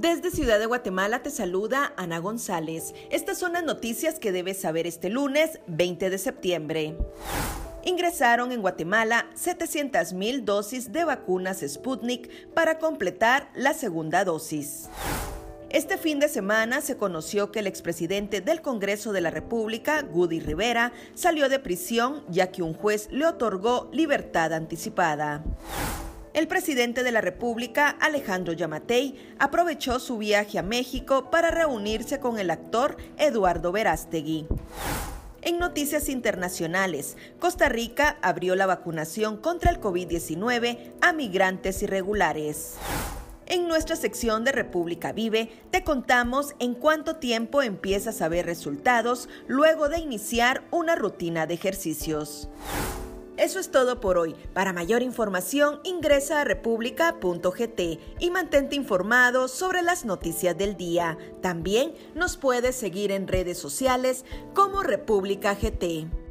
Desde Ciudad de Guatemala te saluda Ana González. Estas son las noticias que debes saber este lunes 20 de septiembre. Ingresaron en Guatemala 700.000 dosis de vacunas Sputnik para completar la segunda dosis. Este fin de semana se conoció que el expresidente del Congreso de la República, Gudy Rivera, salió de prisión ya que un juez le otorgó libertad anticipada. El presidente de la República, Alejandro Yamatei, aprovechó su viaje a México para reunirse con el actor Eduardo Verástegui. En noticias internacionales, Costa Rica abrió la vacunación contra el COVID-19 a migrantes irregulares. En nuestra sección de República Vive te contamos en cuánto tiempo empiezas a ver resultados luego de iniciar una rutina de ejercicios. Eso es todo por hoy. Para mayor información ingresa a república.gt y mantente informado sobre las noticias del día. También nos puedes seguir en redes sociales como República GT.